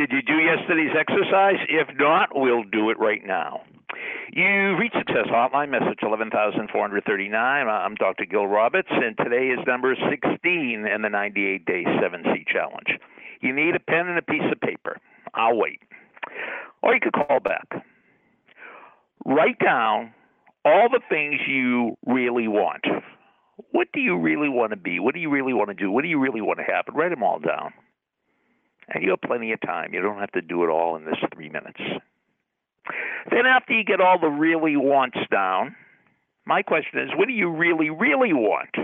Did you do yesterday's exercise? If not, we'll do it right now. You reached Success Hotline, message 11439. I'm Dr. Gil Roberts, and today is number 16 in the 98 Day 7C Challenge. You need a pen and a piece of paper. I'll wait. Or you could call back. Write down all the things you really want. What do you really want to be? What do you really want to do? What do you really want to happen? Write them all down. And you have plenty of time. You don't have to do it all in this three minutes. Then, after you get all the really wants down, my question is what do you really, really want?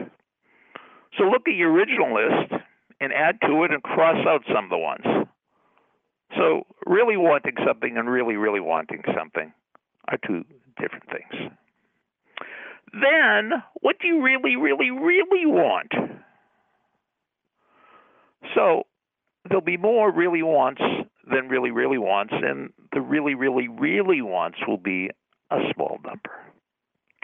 So look at your original list and add to it and cross out some of the ones. So, really wanting something and really, really wanting something are two different things. Then, what do you really, really, really want? So, there'll be more really wants than really, really wants, and the really, really, really wants will be a small number.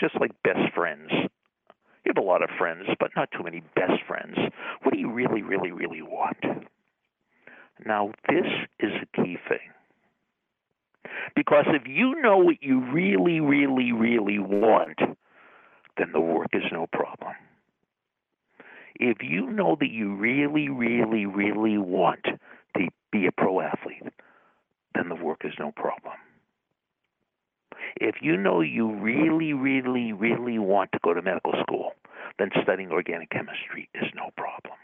Just like best friends. You have a lot of friends, but not too many best friends. What do you really, really, really want? Now, this is a key thing. Because if you know what you really, really, really want, then the work is no problem. If you know that you really, really, really want to be a pro athlete, then the work is no problem. If you know you really, really, really want to go to medical school, then studying organic chemistry is no problem.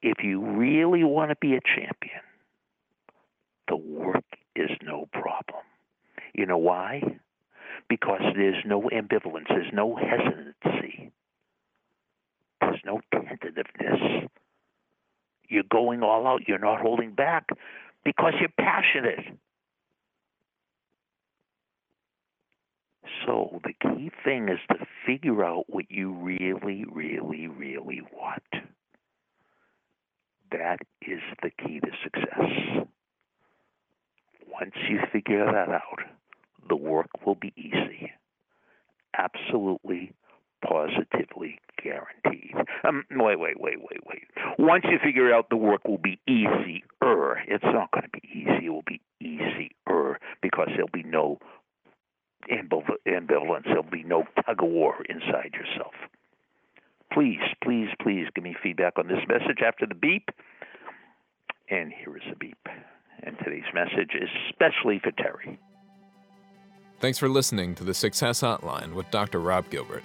If you really want to be a champion, the work is no problem. You know why? Because there's no ambivalence, there's no no tentativeness. You're going all out, you're not holding back because you're passionate. So the key thing is to figure out what you really, really, really want. That is the key to success. Once you figure that out, the work will be easy. Absolutely, positively guaranteed. Um, wait, wait, wait, wait, wait. Once you figure out the work will be easier, it's not going to be easy. It will be easier because there'll be no ambivalence. There'll be no tug of war inside yourself. Please, please, please give me feedback on this message after the beep. And here is the beep. And today's message is especially for Terry. Thanks for listening to the Success Hotline with Dr. Rob Gilbert